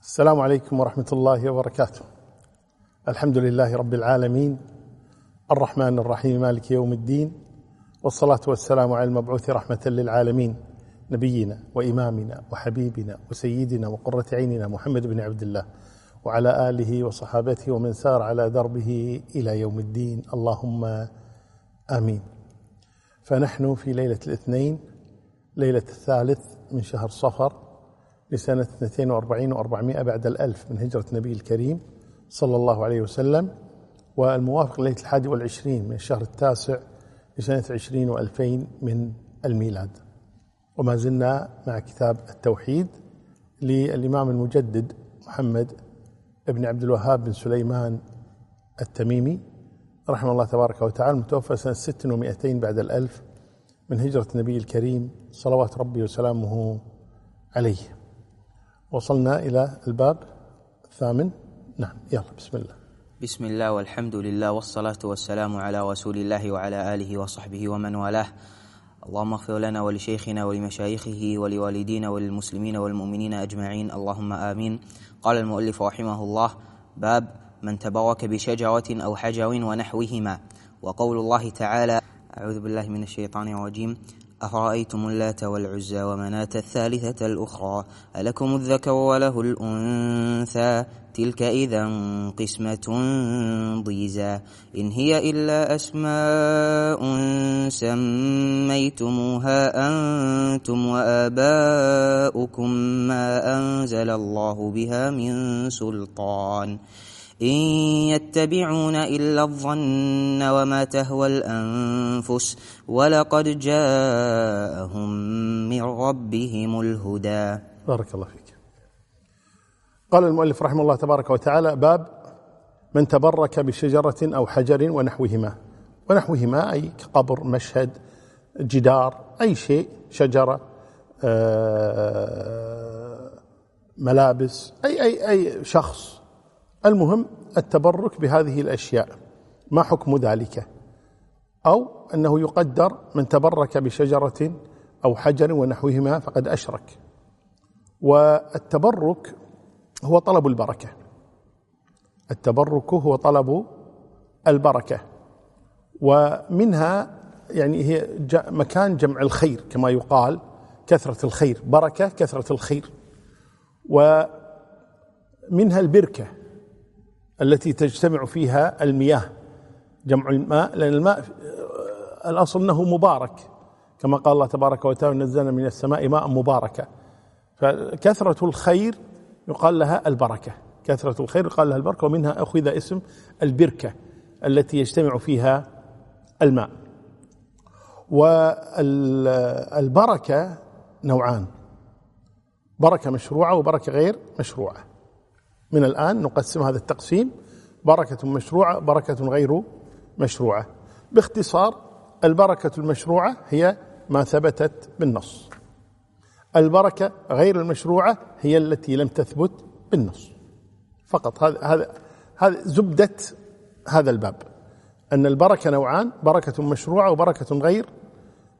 السلام عليكم ورحمة الله وبركاته. الحمد لله رب العالمين الرحمن الرحيم مالك يوم الدين والصلاة والسلام على المبعوث رحمة للعالمين نبينا وإمامنا وحبيبنا وسيدنا وقرة عيننا محمد بن عبد الله وعلى آله وصحابته ومن سار على دربه إلى يوم الدين اللهم آمين. فنحن في ليلة الاثنين ليلة الثالث من شهر صفر لسنة 42 و400 بعد الألف من هجرة النبي الكريم صلى الله عليه وسلم والموافق ليلة الحادي والعشرين من الشهر التاسع لسنة 20 و2000 من الميلاد. وما زلنا مع كتاب التوحيد للإمام المجدد محمد بن عبد الوهاب بن سليمان التميمي رحمه الله تبارك وتعالى المتوفى سنة 6 بعد الألف من هجرة النبي الكريم صلوات ربي وسلامه عليه. وصلنا إلى الباب الثامن. نعم يلا بسم الله. بسم الله والحمد لله والصلاة والسلام على رسول الله وعلى آله وصحبه ومن والاه. اللهم اغفر لنا ولشيخنا ولمشايخه ولوالدينا وللمسلمين والمؤمنين أجمعين. اللهم آمين. قال المؤلف رحمه الله باب من تبرك بشجرة أو حجر ونحوهما. وقول الله تعالى أعوذ بالله من الشيطان الرجيم. أفرأيتم اللات والعزى ومناة الثالثة الأخرى ألكم الذكر وله الأنثى تلك إذا قسمة ضيزى إن هي إلا أسماء سميتموها أنتم وآباؤكم ما أنزل الله بها من سلطان إن يتبعون إلا الظن وما تهوى الأنفس ولقد جاءهم من ربهم الهدى. بارك الله فيك. قال المؤلف رحمه الله تبارك وتعالى باب من تبرك بشجرة أو حجر ونحوهما. ونحوهما أي قبر مشهد جدار أي شيء شجرة آه، ملابس أي أي أي شخص. المهم التبرك بهذه الأشياء. ما حكم ذلك؟ أو أنه يقدر من تبرك بشجرة أو حجر ونحوهما فقد أشرك. والتبرك هو طلب البركة. التبرك هو طلب البركة. ومنها يعني هي مكان جمع الخير كما يقال كثرة الخير. بركة كثرة الخير. ومنها البركة. التي تجتمع فيها المياه جمع الماء لأن الماء الأصل أنه مبارك. كما قال الله تبارك وتعالى نزلنا من السماء ماء مباركا فكثرة الخير يقال لها البركة. كثرة الخير يقال لها البركة ومنها أخذ اسم البركة التي يجتمع فيها الماء. والبركة نوعان بركة مشروعة وبركة غير مشروعة. من الآن نقسم هذا التقسيم. بركة مشروعة بركة غير مشروعة. باختصار البركة المشروعة هي ما ثبتت بالنص. البركة غير المشروعة هي التي لم تثبت بالنص. فقط هذا هذا هذا زبدة هذا الباب. أن البركة نوعان بركة مشروعة وبركة غير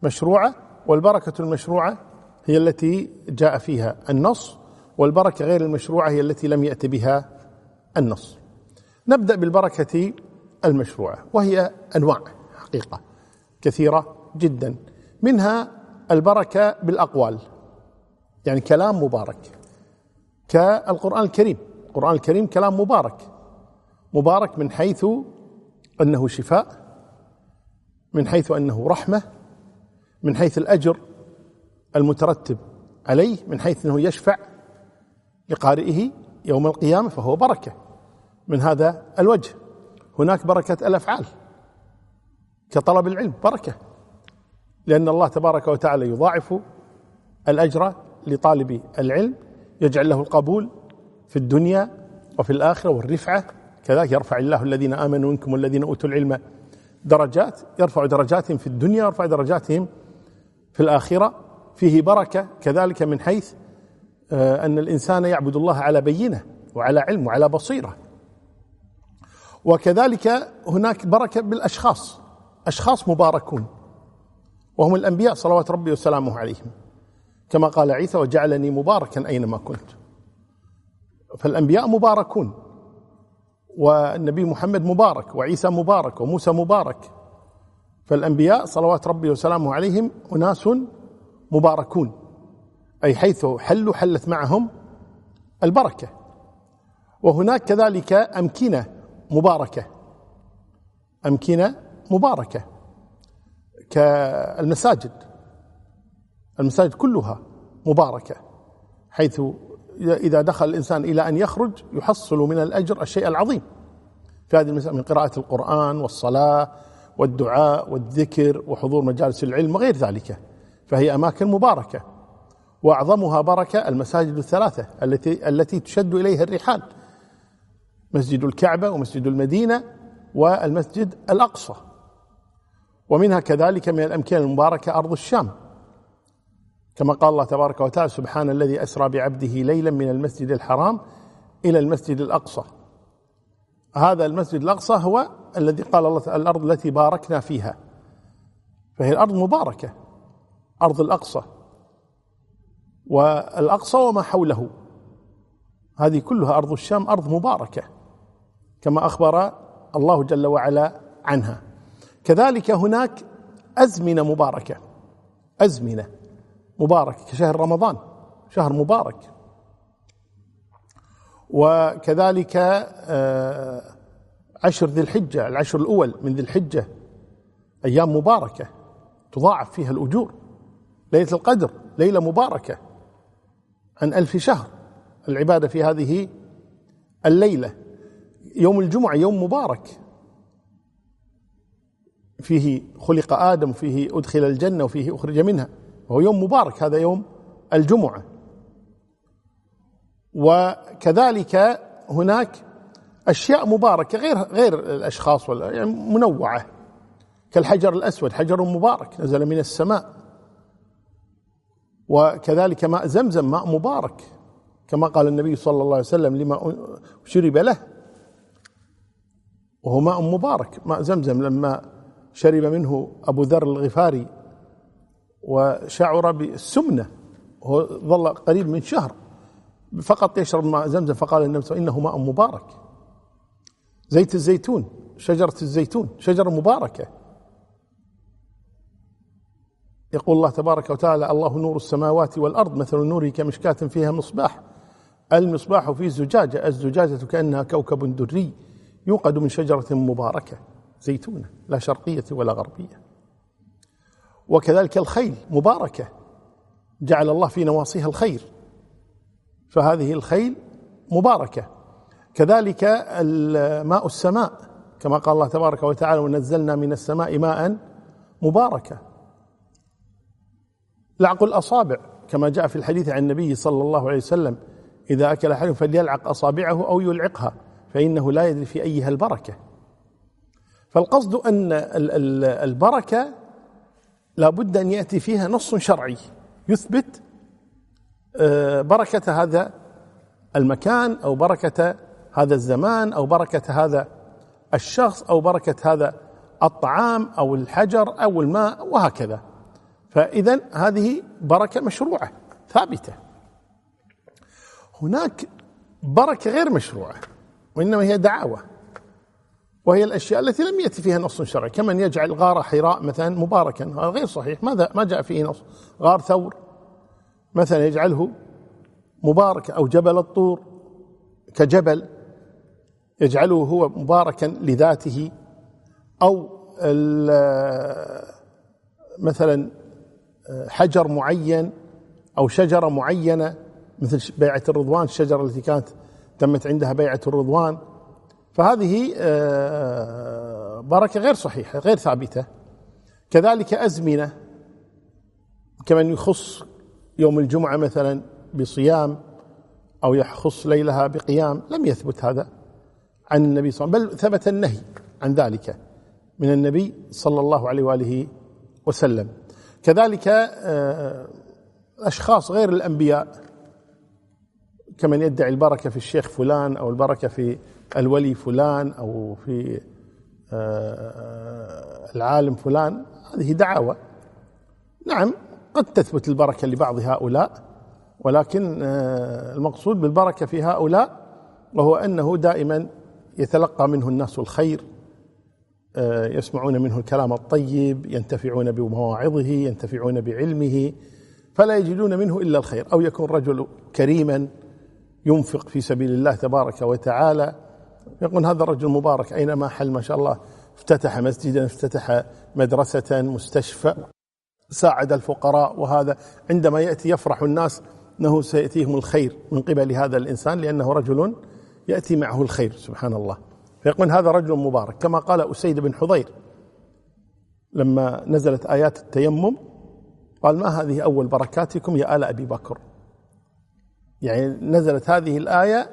مشروعة. والبركة المشروعة هي التي جاء فيها النص والبركة غير المشروعة هي التي لم يأتي بها النص. نبدأ بالبركة المشروعة وهي أنواع حقيقة كثيرة جدا. منها البركة بالأقوال يعني كلام مبارك كالقرآن الكريم. القرآن الكريم كلام مبارك مبارك من حيث أنه شفاء من حيث أنه رحمة من حيث الأجر المترتب عليه من حيث أنه يشفع لقارئه يوم القيامة فهو بركة. من هذا الوجه. هناك بركة الأفعال. كطلب العلم بركة. لأن الله تبارك وتعالى يضاعف الأجر لطالب العلم يجعل له القبول في الدنيا وفي الآخرة والرفعة. كذلك يرفع الله الذين آمنوا منكم والذين أوتوا العلم درجات يرفع درجاتهم في الدنيا ويرفع درجاتهم في الآخرة. فيه بركة كذلك من حيث أن الإنسان يعبد الله على بينة وعلى علم وعلى بصيرة. وكذلك هناك بركة بالأشخاص. أشخاص مباركون. وهم الأنبياء صلوات ربي وسلامه عليهم. كما قال عيسى وجعلني مباركا أينما كنت. فالأنبياء مباركون. والنبي محمد مبارك وعيسى مبارك وموسى مبارك. فالأنبياء صلوات ربي وسلامه عليهم أناس مباركون. أي حيث حلوا حلت معهم البركة. وهناك كذلك أمكنة مباركة. أمكنة مباركة كالمساجد. المساجد كلها مباركة. حيث إذا دخل الإنسان إلى أن يخرج يحصل من الأجر الشيء العظيم. في هذه المسألة من قراءة القرآن والصلاة والدعاء والذكر وحضور مجالس العلم وغير ذلك. فهي أماكن مباركة. وأعظمها بركة المساجد الثلاثة التي التي تشد إليها الرحال. مسجد الكعبة ومسجد المدينة والمسجد الأقصى. ومنها كذلك من الأمكنة المباركة أرض الشام. كما قال الله تبارك وتعالى سبحان الذي أسرى بعبده ليلا من المسجد الحرام إلى المسجد الأقصى. هذا المسجد الأقصى هو الذي قال الله الأرض التي باركنا فيها. فهي الأرض مباركة. أرض الأقصى. والأقصى وما حوله. هذه كلها أرض الشام أرض مباركة كما أخبر الله جل وعلا عنها. كذلك هناك أزمنة مباركة أزمنة مباركة كشهر رمضان شهر مبارك. وكذلك آه، عشر ذي الحجة العشر الأول من ذي الحجة أيام مباركة تضاعف فيها الأجور. ليلة القدر ليلة مباركة. عن ألف شهر. العبادة في هذه الليلة. يوم الجمعة يوم مبارك. فيه خلق آدم وفيه أدخل الجنة وفيه أخرج منها. وهو يوم مبارك هذا يوم الجمعة. وكذلك هناك أشياء مباركة غير غير الأشخاص ولا يعني منوعة. كالحجر الأسود حجر مبارك نزل من السماء. وكذلك ماء زمزم ماء مبارك كما قال النبي صلى الله عليه وسلم لما شرب له وهو ماء مبارك ماء زمزم. لما شرب منه أبو ذر الغفاري وشعر بالسمنة وهو ظل قريب من شهر فقط يشرب ماء زمزم فقال النبي صلى الله عليه وسلم إنه ماء مبارك. زيت الزيتون شجرة الزيتون شجرة مباركة. يقول الله تبارك وتعالى الله نور السماوات والأرض مثل نوره كمشكاة فيها مصباح. المصباح في زجاجة الزجاجة كأنها كوكب دري يوقد من شجرة مباركة زيتونة لا شرقية ولا غربية. وكذلك الخيل مباركة جعل الله في نواصيها الخير فهذه الخيل مباركة. كذلك ماء السماء كما قال الله تبارك وتعالى ونزلنا من السماء ماء مباركة. لعق الأصابع كما جاء في الحديث عن النبي صلى الله عليه وسلم إذا أكل أحد فليلعق أصابعه أو يلعقها فإنه لا يدري في أيها البركة. فالقصد أن البركة لا بد أن يأتي فيها نص شرعي يثبت آه، بركة هذا المكان أو بركة هذا الزمان أو بركة هذا الشخص أو بركة هذا الطعام أو الحجر أو الماء وهكذا. فإذا هذه بركة مشروعة ثابتة. هناك بركة غير مشروعة وإنما هي دعاوى وهي الأشياء التي لم يأتي فيها نص شرعي. كمن يجعل غار حراء مثلا مباركا هذا غير صحيح ماذا ما جاء فيه نص. غار ثور مثلا يجعله مباركا أو جبل الطور كجبل يجعله هو مباركا لذاته أو مثلا حجر معين أو شجرة معينة مثل بيعة الرضوان الشجرة التي كانت تمت عندها بيعة الرضوان. فهذه آه، بركة غير صحيحة غير ثابتة. كذلك أزمنة كمن يخص يوم الجمعة مثلا بصيام أو يخص ليلها بقيام لم يثبت هذا عن النبي صلى الله عليه وسلم بل ثبت النهي عن ذلك من النبي صلى الله عليه وآله وسلم. كذلك آه، أشخاص غير الأنبياء كمن يدعي البركة في الشيخ فلان أو البركة في الولي فلان أو في آه، العالم فلان هذه دعاوى. نعم قد تثبت البركة لبعض هؤلاء ولكن آه، المقصود بالبركة في هؤلاء وهو أنه دائما يتلقى منه الناس الخير. آه، يسمعون منه الكلام الطيب ينتفعون بمواعظه ينتفعون بعلمه فلا يجدون منه إلا الخير. أو يكون رجل كريما ينفق في سبيل الله تبارك وتعالى يقول هذا الرجل مبارك أينما حل ما شاء الله افتتح مسجدا افتتح مدرسة مستشفى ساعد الفقراء وهذا عندما يأتي يفرح الناس إنه سيأتيهم الخير من قبل هذا الإنسان لأنه رجل يأتي معه الخير سبحان الله. فيقول هذا رجل مبارك كما قال أسيد بن حضير لما نزلت آيات التيمم قال ما هذه أول بركاتكم يا آل أبي بكر؟ يعني نزلت هذه الآية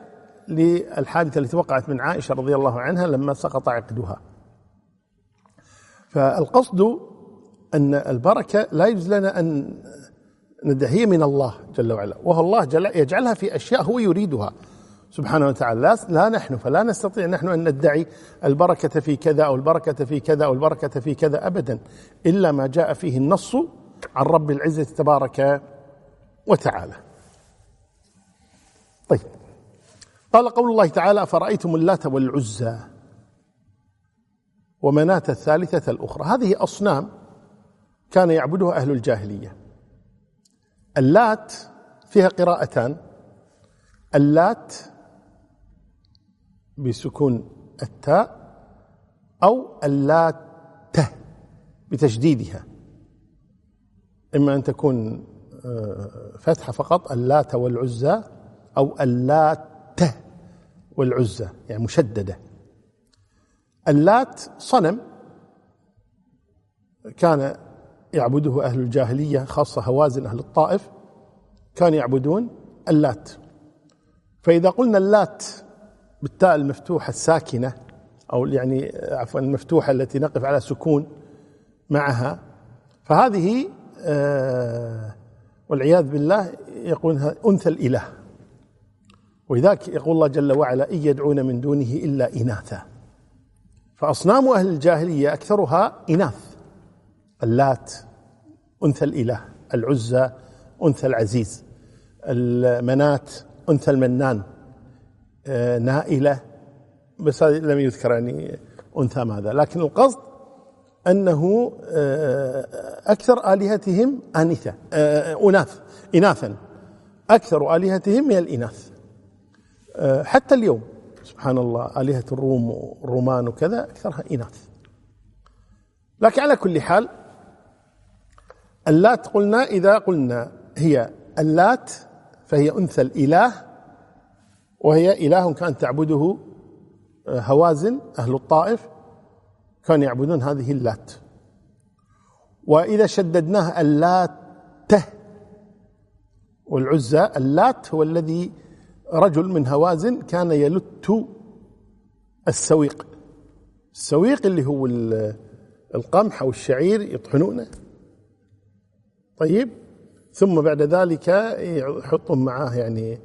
للحادثة التي وقعت من عائشة رضي الله عنها لما سقط عقدها. فالقصد أن البركة لا يجوز لنا أن ندعي من الله جل وعلا وهو الله جل يجعلها في أشياء هو يريدها. سبحانه وتعالى. لا, نحن فلا نستطيع نحن أن ندعي البركة في كذا أو البركة في كذا أو البركة في كذا أبدا إلا ما جاء فيه النص عن رب العزة تبارك وتعالى. طيب. قال قول الله تعالى أفرأيتم اللات والعزى ومناة الثالثة الأخرى. هذه أصنام كان يعبدها أهل الجاهلية. اللات فيها قراءتان. اللات بسكون التاء أو اللاتة بتشديدها. إما أن تكون آه، فتحة فقط اللات والعزى أو اللاته والعزى يعني مشددة. اللات صنم. كان يعبده أهل الجاهلية خاصة هوازن أهل الطائف كانوا يعبدون اللات. فإذا قلنا اللات بالتاء المفتوحة الساكنة أو يعني عفوا المفتوحة التي نقف على سكون معها. فهذه آه والعياذ بالله يقولها أنثى الإله. ولذلك يقول الله جل وعلا إن يدعون من دونه إلا إناثا. فأصنام أهل الجاهلية أكثرها إناث. اللات أنثى الإله. العزى أنثى العزيز. المنات أنثى المنان. نائلة بس لم يذكر يعني أنثى ماذا. لكن القصد أنه آه، أكثر آلهتهم آنثة آه، أناث إناثا. أكثر آلهتهم من الإناث. حتى اليوم سبحان الله آلهة الروم والرومان وكذا أكثرها إناث. لكن على كل حال اللات قلنا إذا قلنا هي اللات فهي أنثى الإله وهي إله كانت تعبده آه، هوازن أهل الطائف كانوا يعبدون هذه اللات. وإذا شددناه اللات والعزى اللات هو الذي رجل من هوازن كان يلت السويق. السويق اللي هو القمح أو الشعير يطحنونه. طيب ثم بعد ذلك يحطون معاه يعني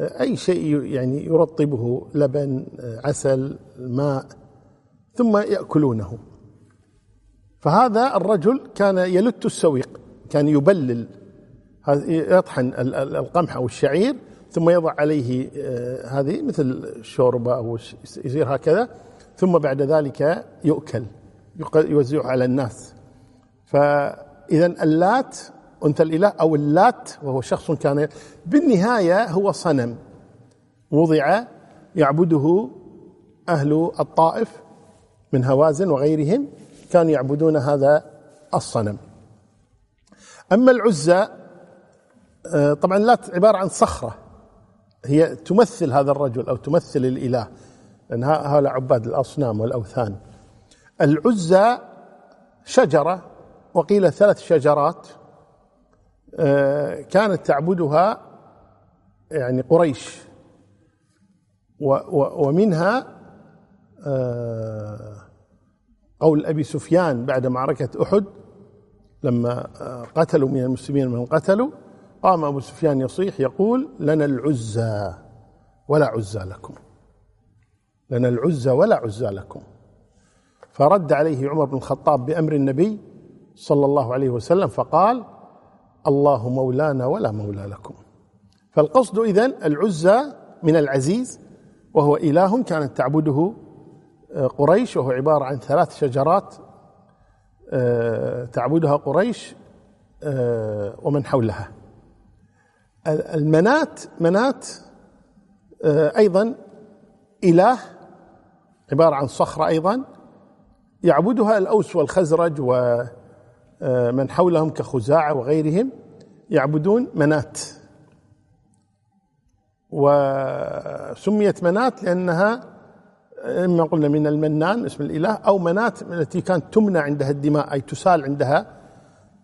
أي شيء يعني يرطبه لبن عسل ماء ثم يأكلونه. فهذا الرجل كان يلت السويق كان يبلل. يطحن القمح أو الشعير ثم يضع عليه آه، هذه مثل شوربة أو يصير هكذا ثم بعد ذلك يؤكل يوزعه على الناس. فإذا اللات أنثى الإله أو اللات وهو شخص كان بالنهاية هو صنم. وضع يعبده أهل الطائف من هوازن وغيرهم كانوا يعبدون هذا الصنم. أما العزى آه، طبعا اللات عبارة عن صخرة. هي تمثل هذا الرجل أو تمثل الإله لأن هؤلاء عباد الأصنام والأوثان. العزى شجرة وقيل ثلاث شجرات. كانت تعبدها يعني قريش. ومنها آه، قول أبي سفيان بعد معركة أحد لما آه، قتلوا من المسلمين من قتلوا قام أبو سفيان يصيح يقول لنا العزى ولا عزى لكم. لنا العزى ولا عزى لكم. فرد عليه عمر بن الخطاب بأمر النبي صلى الله عليه وسلم فقال الله مولانا ولا مولى لكم. فالقصد إذن العزى من العزيز وهو إله كانت تعبده آه، قريش وهو عبارة عن ثلاث شجرات آه، تعبدها قريش آه، ومن حولها. المنات منات أيضا إله عبارة عن صخرة أيضا يعبدها الأوس والخزرج ومن حولهم كخزاعة وغيرهم يعبدون منات. وسميت منات لأنها إما قلنا من المنان اسم الإله أو منات التي كانت تمنى عندها الدماء أي تسال عندها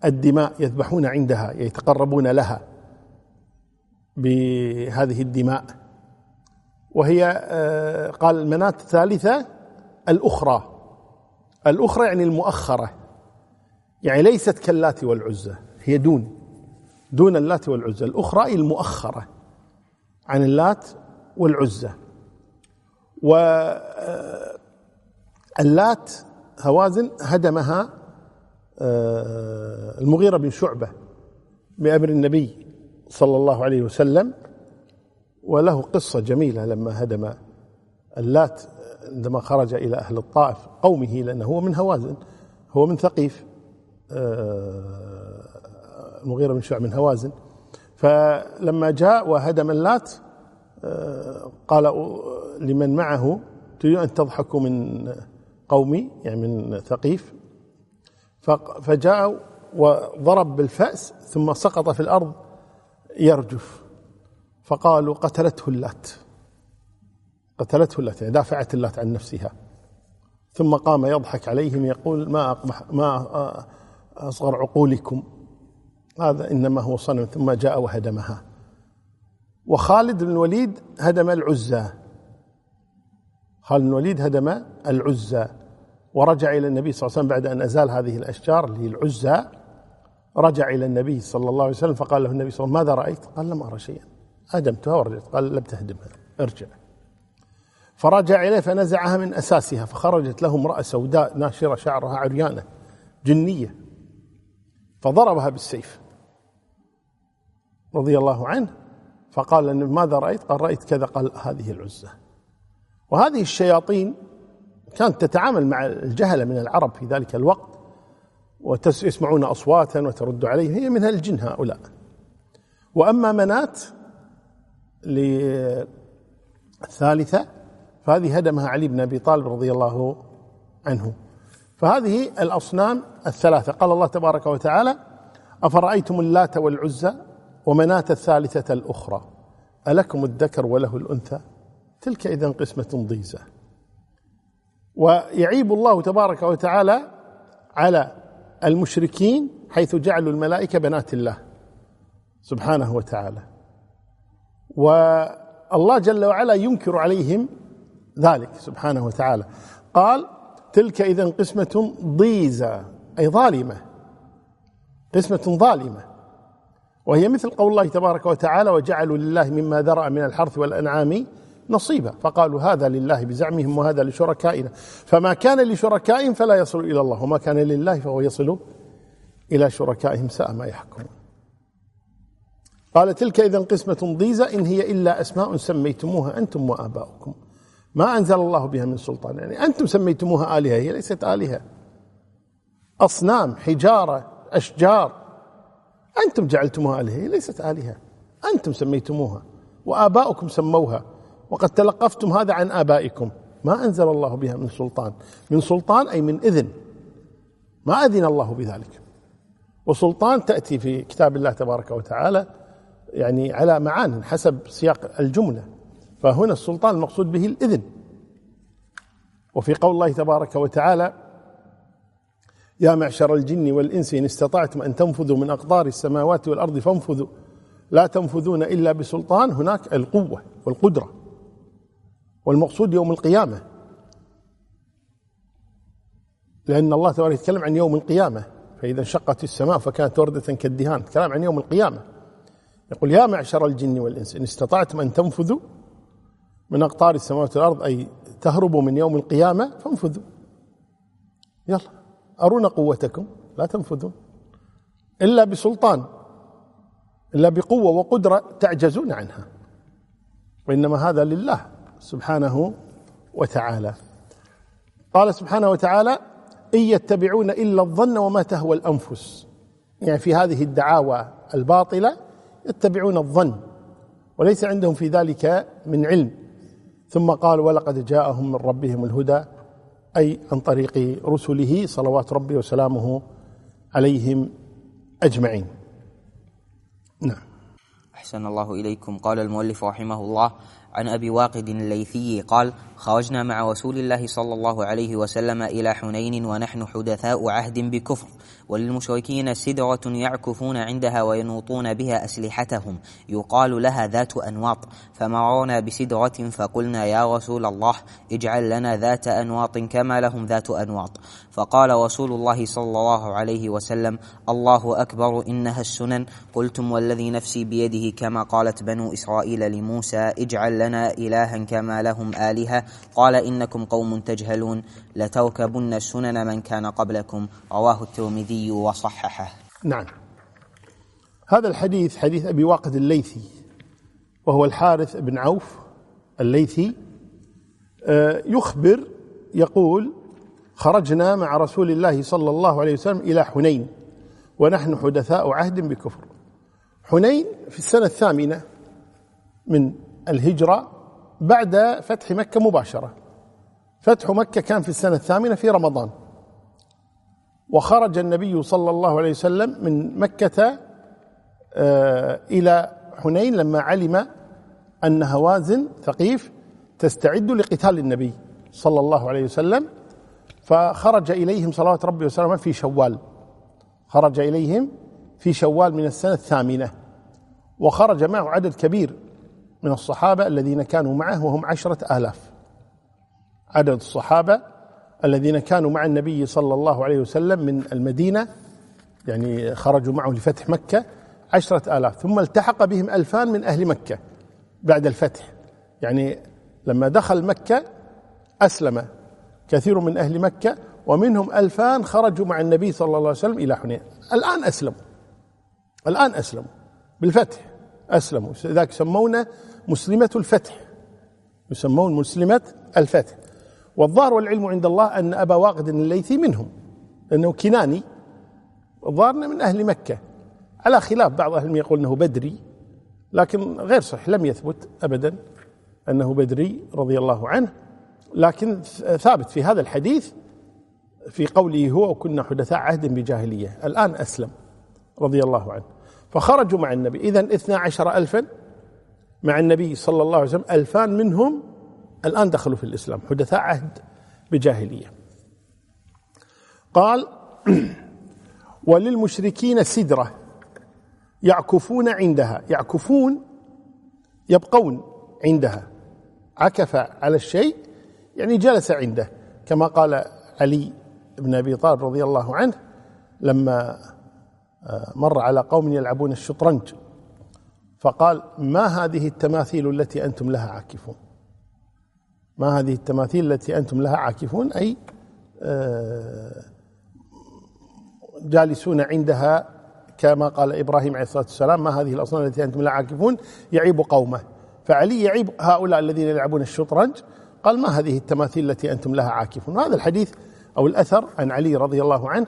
الدماء يذبحون عندها يتقربون لها بهذه الدماء. وهي آه، قال المنات الثالثة الأخرى. الأخرى يعني المؤخرة. يعني ليست كاللات والعزى هي دون دون اللات والعزى. الأخرى المؤخرة عن اللات والعزى. واللات هوازن هدمها آه، المغيرة بن شعبة بأمر النبي صلى الله عليه وسلم. وله قصة جميلة لما هدم اللات عندما خرج إلى أهل الطائف قومه لأنه هو من هوازن هو من ثقيف. آه، المغيرة بن شعبة من هوازن. فلما جاء وهدم اللات آه، قال لمن معه؟ تريدون أن تضحكوا من قومي يعني من ثقيف. فجاء وضرب بالفأس ثم سقط في الأرض يرجف. فقالوا قتلته اللات. قتلته اللات يعني دافعت اللات عن نفسها. ثم قام يضحك عليهم يقول ما أقبح ما أصغر عقولكم. هذا إنما هو صنم ثم جاء وهدمها. وخالد بن الوليد هدم العزى. خالد بن الوليد هدم العزى. ورجع إلى النبي صلى الله عليه وسلم بعد أن أزال هذه الأشجار اللي هي العزى رجع إلى النبي صلى الله عليه وسلم فقال له النبي صلى الله عليه وسلم ماذا رأيت؟ قال لم أرى شيئا. هدمتها ورجعت قال لم تهدمها ارجع. فرجع إليه فنزعها من أساسها فخرجت له امرأة سوداء ناشرة شعرها عريانة جنية. فضربها بالسيف رضي الله عنه فقال ماذا رأيت؟ قال رأيت كذا قال هذه العزة. وهذه الشياطين كانت تتعامل مع الجهلة من العرب في ذلك الوقت ويسمعون أصواتا وترد عليه هي من الجن هؤلاء. وأما منات للثالثة فهذه هدمها علي بن أبي طالب رضي الله عنه. فهذه الأصنام الثلاثة. قال الله تبارك وتعالى أفرأيتم اللات والعزى ومناة الثالثة الأخرى؟ ألكم الذكر وله الأنثى؟ تلك إذا قسمة ضيزة ويعيب الله تبارك وتعالى على المشركين حيث جعلوا الملائكة بنات الله سبحانه وتعالى. والله جل وعلا ينكر عليهم ذلك سبحانه وتعالى. قال تلك إذا قسمة ضيزة أي ظالمة. قسمة ظالمة. وهي مثل قول الله تبارك وتعالى وجعلوا لله مما ذرأ من الحرث والأنعام نصيبا. فقالوا هذا لله بزعمهم وهذا لشركائنا. فما كان لشركائهم فلا يصل إلى الله وما كان لله فهو يصل إلى شركائهم ساء ما يحكمون. قال تلك إذا قسمة ضيزة إن هي إلا أسماء سميتموها أنتم وآباؤكم. ما أنزل الله بها من سلطان. يعني أنتم سميتموها آلهة هي ليست آلهة. أصنام حجارة أشجار. أنتم جعلتموها آلهة هي ليست آلهة. أنتم سميتموها وآباؤكم سموها. وقد تلقفتم هذا عن آبائكم. ما أنزل الله بها من سلطان. من سلطان أي من إذن. ما أذن الله بذلك. وسلطان تأتي في كتاب الله تبارك وتعالى يعني على معان حسب سياق الجملة. فهنا السلطان المقصود به الإذن. وفي قول الله تبارك وتعالى يا معشر الجن والإنس إن استطعتم أن تنفذوا من أقطار السماوات والأرض فانفذوا. لا تنفذون إلا بسلطان. هناك القوة والقدرة. والمقصود يوم القيامة. لأن الله تعالى يتكلم عن يوم القيامة. فإذا انشقت السماء فكانت وردة كالدهان. كلام عن يوم القيامة. يقول يا معشر الجن والإنس إن استطعتم أن تنفذوا من أقطار السماوات والأرض أي تهربوا من يوم القيامة فانفذوا. يلا أرونا قوتكم لا تنفذون. إلا بسلطان إلا بقوة وقدرة تعجزون عنها. وإنما هذا لله سبحانه وتعالى. قال سبحانه وتعالى إن يتبعون إلا الظن وما تهوى الأنفس. يعني في هذه الدعاوى الباطلة يتبعون الظن وليس عندهم في ذلك من علم. ثم قال ولقد جاءهم من ربهم الهدى أي عن طريق رسله صلوات ربي وسلامه عليهم أجمعين. نعم. أحسن الله إليكم. قال المؤلف رحمه الله عن أبي واقد الليثي قال خرجنا مع رسول الله صلى الله عليه وسلم إلى حنين ونحن حدثاء عهد بكفر وللمشركين سدرة يعكفون عندها وينوطون بها أسلحتهم. يقال لها ذات أنواط. فمررنا بسدرة فقلنا يا رسول الله اجعل لنا ذات أنواط كما لهم ذات أنواط. فقال رسول الله صلى الله عليه وسلم الله أكبر إنها السنن. قلتم والذي نفسي بيده كما قالت بنو إسرائيل لموسى اجعل لنا إلها كما لهم آلهة. قال إنكم قوم تجهلون لتركبن سنن من كان قبلكم. رواه الترمذي. وصححه. نعم. هذا الحديث حديث أبي واقد الليثي وهو الحارث بن عوف الليثي. آه، يخبر يقول خرجنا مع رسول الله صلى الله عليه وسلم إلى حنين ونحن حدثاء عهد بكفر. حنين في السنة الثامنة من الهجرة بعد فتح مكة مباشرة. فتح مكة كان في السنة الثامنة في رمضان. وخرج النبي صلى الله عليه وسلم من مكة آه، إلى حنين لما علم أن هوازن ثقيف تستعد لقتال النبي صلى الله عليه وسلم. فخرج إليهم صلوات ربي وسلامه في شوال. خرج إليهم في شوال من السنة الثامنة. وخرج معه عدد كبير من الصحابة الذين كانوا معه وهم عشرة آلاف. عدد الصحابة الذين كانوا مع النبي صلى الله عليه وسلم من المدينة يعني خرجوا معه لفتح مكة عشرة آلاف ثم التحق بهم ألفان من أهل مكة بعد الفتح. يعني لما دخل مكة أسلم كثير من أهل مكة ومنهم ألفان خرجوا مع النبي صلى الله عليه وسلم إلى حنين. الآن أسلموا. الآن أسلموا. بالفتح أسلموا. ذاك يسمونه مسلمة الفتح. يسمون مسلمة الفتح. والظاهر والعلم عند الله أن أبا واقد الليثي منهم لأنه كناني الظاهر من أهل مكة. على خلاف بعض أهل يقول أنه بدري لكن غير صحيح لم يثبت أبدا أنه بدري رضي الله عنه. لكن ثابت في هذا الحديث في قوله هو وكنا حدثاء عهد بجاهلية. الآن أسلم رضي الله عنه. فخرجوا مع النبي. إذا اثنا عشر ألفا مع النبي صلى الله عليه وسلم ألفان منهم الآن دخلوا في الإسلام حدثاء عهد بجاهلية. قال وللمشركين سدرة يعكفون عندها يعكفون يبقون عندها. عكف على الشيء يعني جلس عنده. كما قال علي بن أبي طالب رضي الله عنه لما آه، مر على قوم يلعبون الشطرنج فقال ما هذه التماثيل التي أنتم لها عاكفون؟ ما هذه التماثيل التي أنتم لها عاكفون أي آه، جالسون عندها كما قال إبراهيم عليه الصلاة والسلام ما هذه الأصنام التي أنتم لها عاكفون؟ يعيب قومه. فعلي يعيب هؤلاء الذين يلعبون الشطرنج. قال ما هذه التماثيل التي أنتم لها عاكفون؟ وهذا الحديث أو الأثر عن علي رضي الله عنه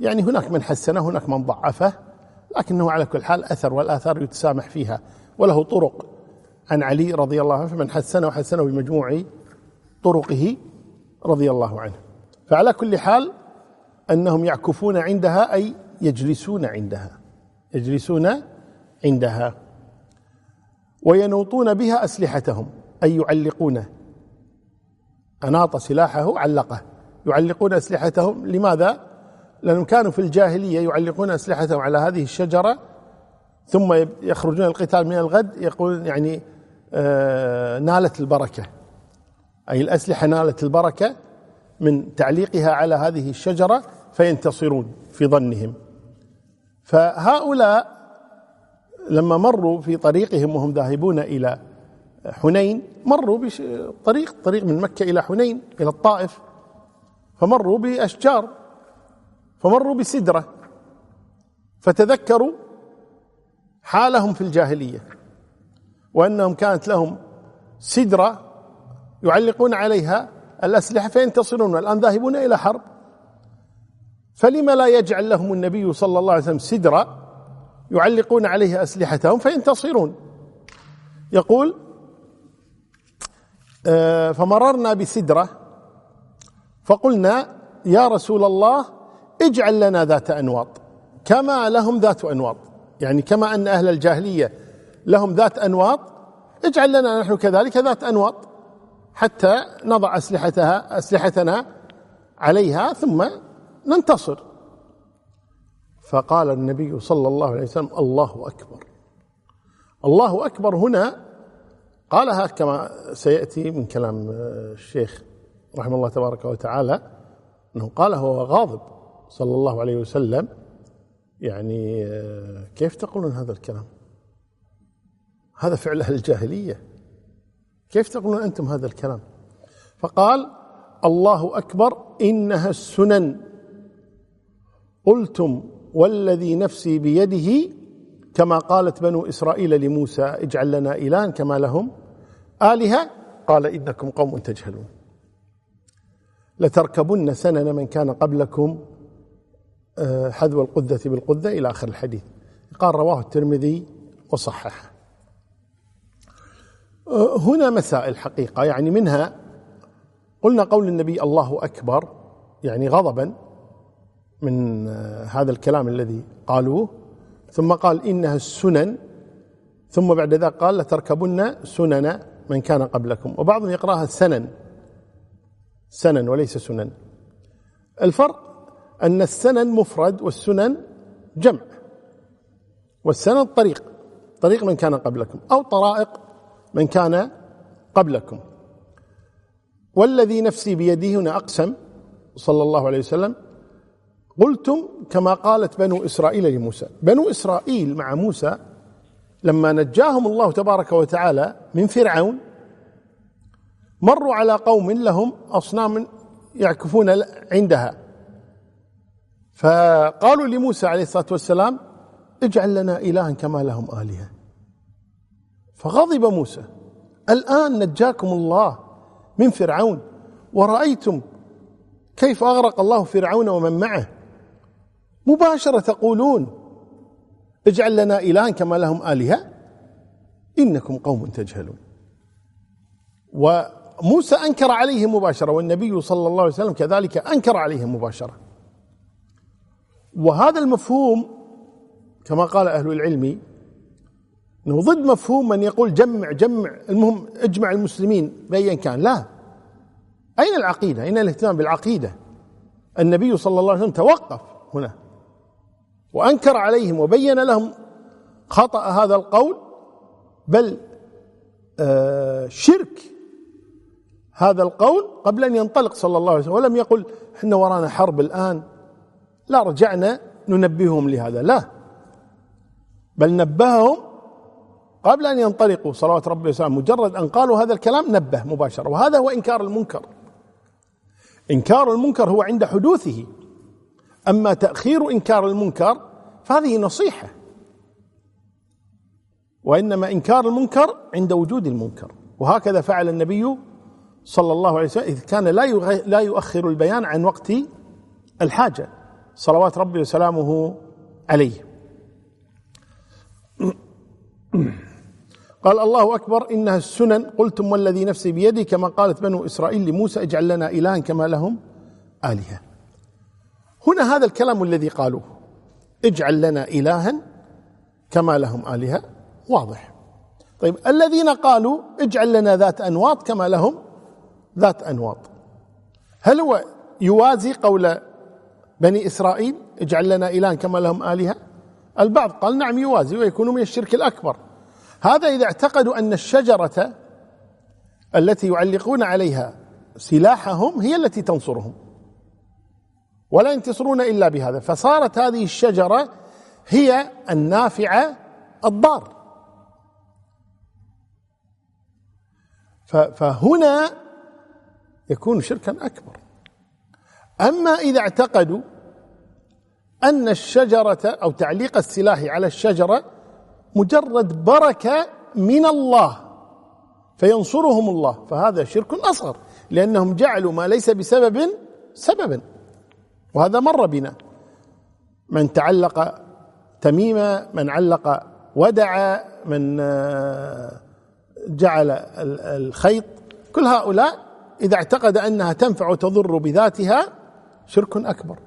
يعني هناك من حسنه هناك من ضعفه لكنه على كل حال أثر والآثار يتسامح فيها وله طرق. عن علي رضي الله عنه فمن حسنه وحسنه بمجموع طرقه رضي الله عنه فعلى كل حال أنهم يعكفون عندها أي يجلسون عندها يجلسون عندها وينوطون بها أسلحتهم أي يعلقون أناط سلاحه علقه يعلقون أسلحتهم لماذا؟ لأنهم كانوا في الجاهلية يعلقون أسلحتهم على هذه الشجرة ثم يخرجون القتال من الغد يقول يعني نالت البركة. أي الأسلحة نالت البركة من تعليقها على هذه الشجرة فينتصرون في ظنهم. فهؤلاء لما مروا في طريقهم وهم ذاهبون إلى حنين مروا بطريق طريق من مكة إلى حنين إلى الطائف. فمروا بأشجار. فمروا بسدرة. فتذكروا حالهم في الجاهلية. وأنهم كانت لهم سدرة يعلقون عليها الأسلحة فينتصرون والآن ذاهبون إلى حرب. فلما لا يجعل لهم النبي صلى الله عليه وسلم سدرا يعلقون عليه أسلحتهم فينتصرون. يقول آه، فمررنا بسدرة فقلنا يا رسول الله اجعل لنا ذات أنواط. كما لهم ذات أنواط يعني كما أن أهل الجاهلية لهم ذات أنواط اجعل لنا نحن كذلك ذات أنواط حتى نضع أسلحتها أسلحتنا عليها ثم ننتصر. فقال النبي صلى الله عليه وسلم الله أكبر. الله أكبر هنا قالها كما سيأتي من كلام الشيخ رحمه الله تبارك وتعالى أنه قال هو غاضب. صلى الله عليه وسلم يعني كيف تقولون هذا الكلام؟ هذا فعل أهل الجاهلية. كيف تقولون أنتم هذا الكلام؟ فقال الله أكبر إنها السنن. قلتم والذي نفسي بيده كما قالت بنو إسرائيل لموسى اجعل لنا إلها كما لهم. آلهة؟ قال إنكم قوم تجهلون. لتركبن سنن من كان قبلكم آه، حذو القذة بالقذة إلى آخر الحديث. قال رواه الترمذي وصححه. هنا مسائل حقيقة يعني منها قلنا قول النبي الله أكبر يعني غضبا من آه، هذا الكلام الذي قالوه ثم قال إنها السنن ثم بعد ذلك قال لتركبن سنن من كان قبلكم وبعضهم يقرأها سنن سنن وليس سنن. الفرق أن السنن مفرد والسنن جمع والسنن طريق طريق من كان قبلكم أو طرائق من كان قبلكم. والذي نفسي بيده هنا أقسم صلى الله عليه وسلم قلتم كما قالت بنو إسرائيل لموسى. بنو إسرائيل مع موسى لما نجاهم الله تبارك وتعالى من فرعون مروا على قوم لهم أصنام يعكفون عندها. فقالوا لموسى عليه الصلاة والسلام اجعل لنا إلها كما لهم آلهة. فغضب موسى. الآن نجاكم الله من فرعون ورأيتم كيف أغرق الله فرعون ومن معه؟ مباشرة تقولون اجعل لنا إلها كما لهم آلهة إنكم قوم تجهلون. وموسى أنكر عليهم مباشرة والنبي صلى الله عليه وسلم كذلك أنكر عليهم مباشرة. وهذا المفهوم كما قال أهل العلم إنه ضد مفهوم من يقول جمع جمع المهم اجمع المسلمين بايا كان. لا. أين العقيدة؟ أين الاهتمام بالعقيدة؟ النبي صلى الله عليه وسلم توقف هنا وأنكر عليهم وبين لهم خطأ هذا القول بل آه شرك هذا القول قبل أن ينطلق صلى الله عليه وسلم. ولم يقل إحنا ورانا حرب الآن. لا رجعنا ننبههم لهذا. لا. بل نبههم قبل أن ينطلقوا صلوات ربي وسلامه مجرد أن قالوا هذا الكلام نبه مباشرة وهذا هو إنكار المنكر. إنكار المنكر هو عند حدوثه. أما تأخير إنكار المنكر فهذه نصيحة. وإنما إنكار المنكر عند وجود المنكر. وهكذا فعل النبي صلى الله عليه وسلم إذ كان لا لا يؤخر البيان عن وقت الحاجة. صلوات ربي وسلامه عليه. قال الله أكبر إنها السنن. قلتم والذي نفسي بيدي؟ كما قالت بنو إسرائيل لموسى اجعل لنا إلها كما لهم آلهة. هنا هذا الكلام الذي قالوه. اجعل لنا إلها كما لهم آلهة. واضح. طيب الذين قالوا اجعل لنا ذات أنواط كما لهم ذات أنواط. هل هو يوازي قول بني إسرائيل اجعل لنا إلها كما لهم آلهة البعض قال نعم يوازي ويكون من الشرك الأكبر. هذا إذا اعتقدوا أن الشجرة التي يعلقون عليها سلاحهم هي التي تنصرهم. ولا ينتصرون إلا بهذا. فصارت هذه الشجرة هي النافعة الضار. فهنا يكون شركا أكبر. أما إذا اعتقدوا أن الشجرة أو تعليق السلاح على الشجرة مجرد بركة من الله فينصرهم الله فهذا شرك أصغر لأنهم جعلوا ما ليس بسبب سببا وهذا مر بنا. من تعلق تميمه من علق ودع من آه، جعل الخيط كل هؤلاء إذا اعتقد أنها تنفع وتضر بذاتها شرك أكبر.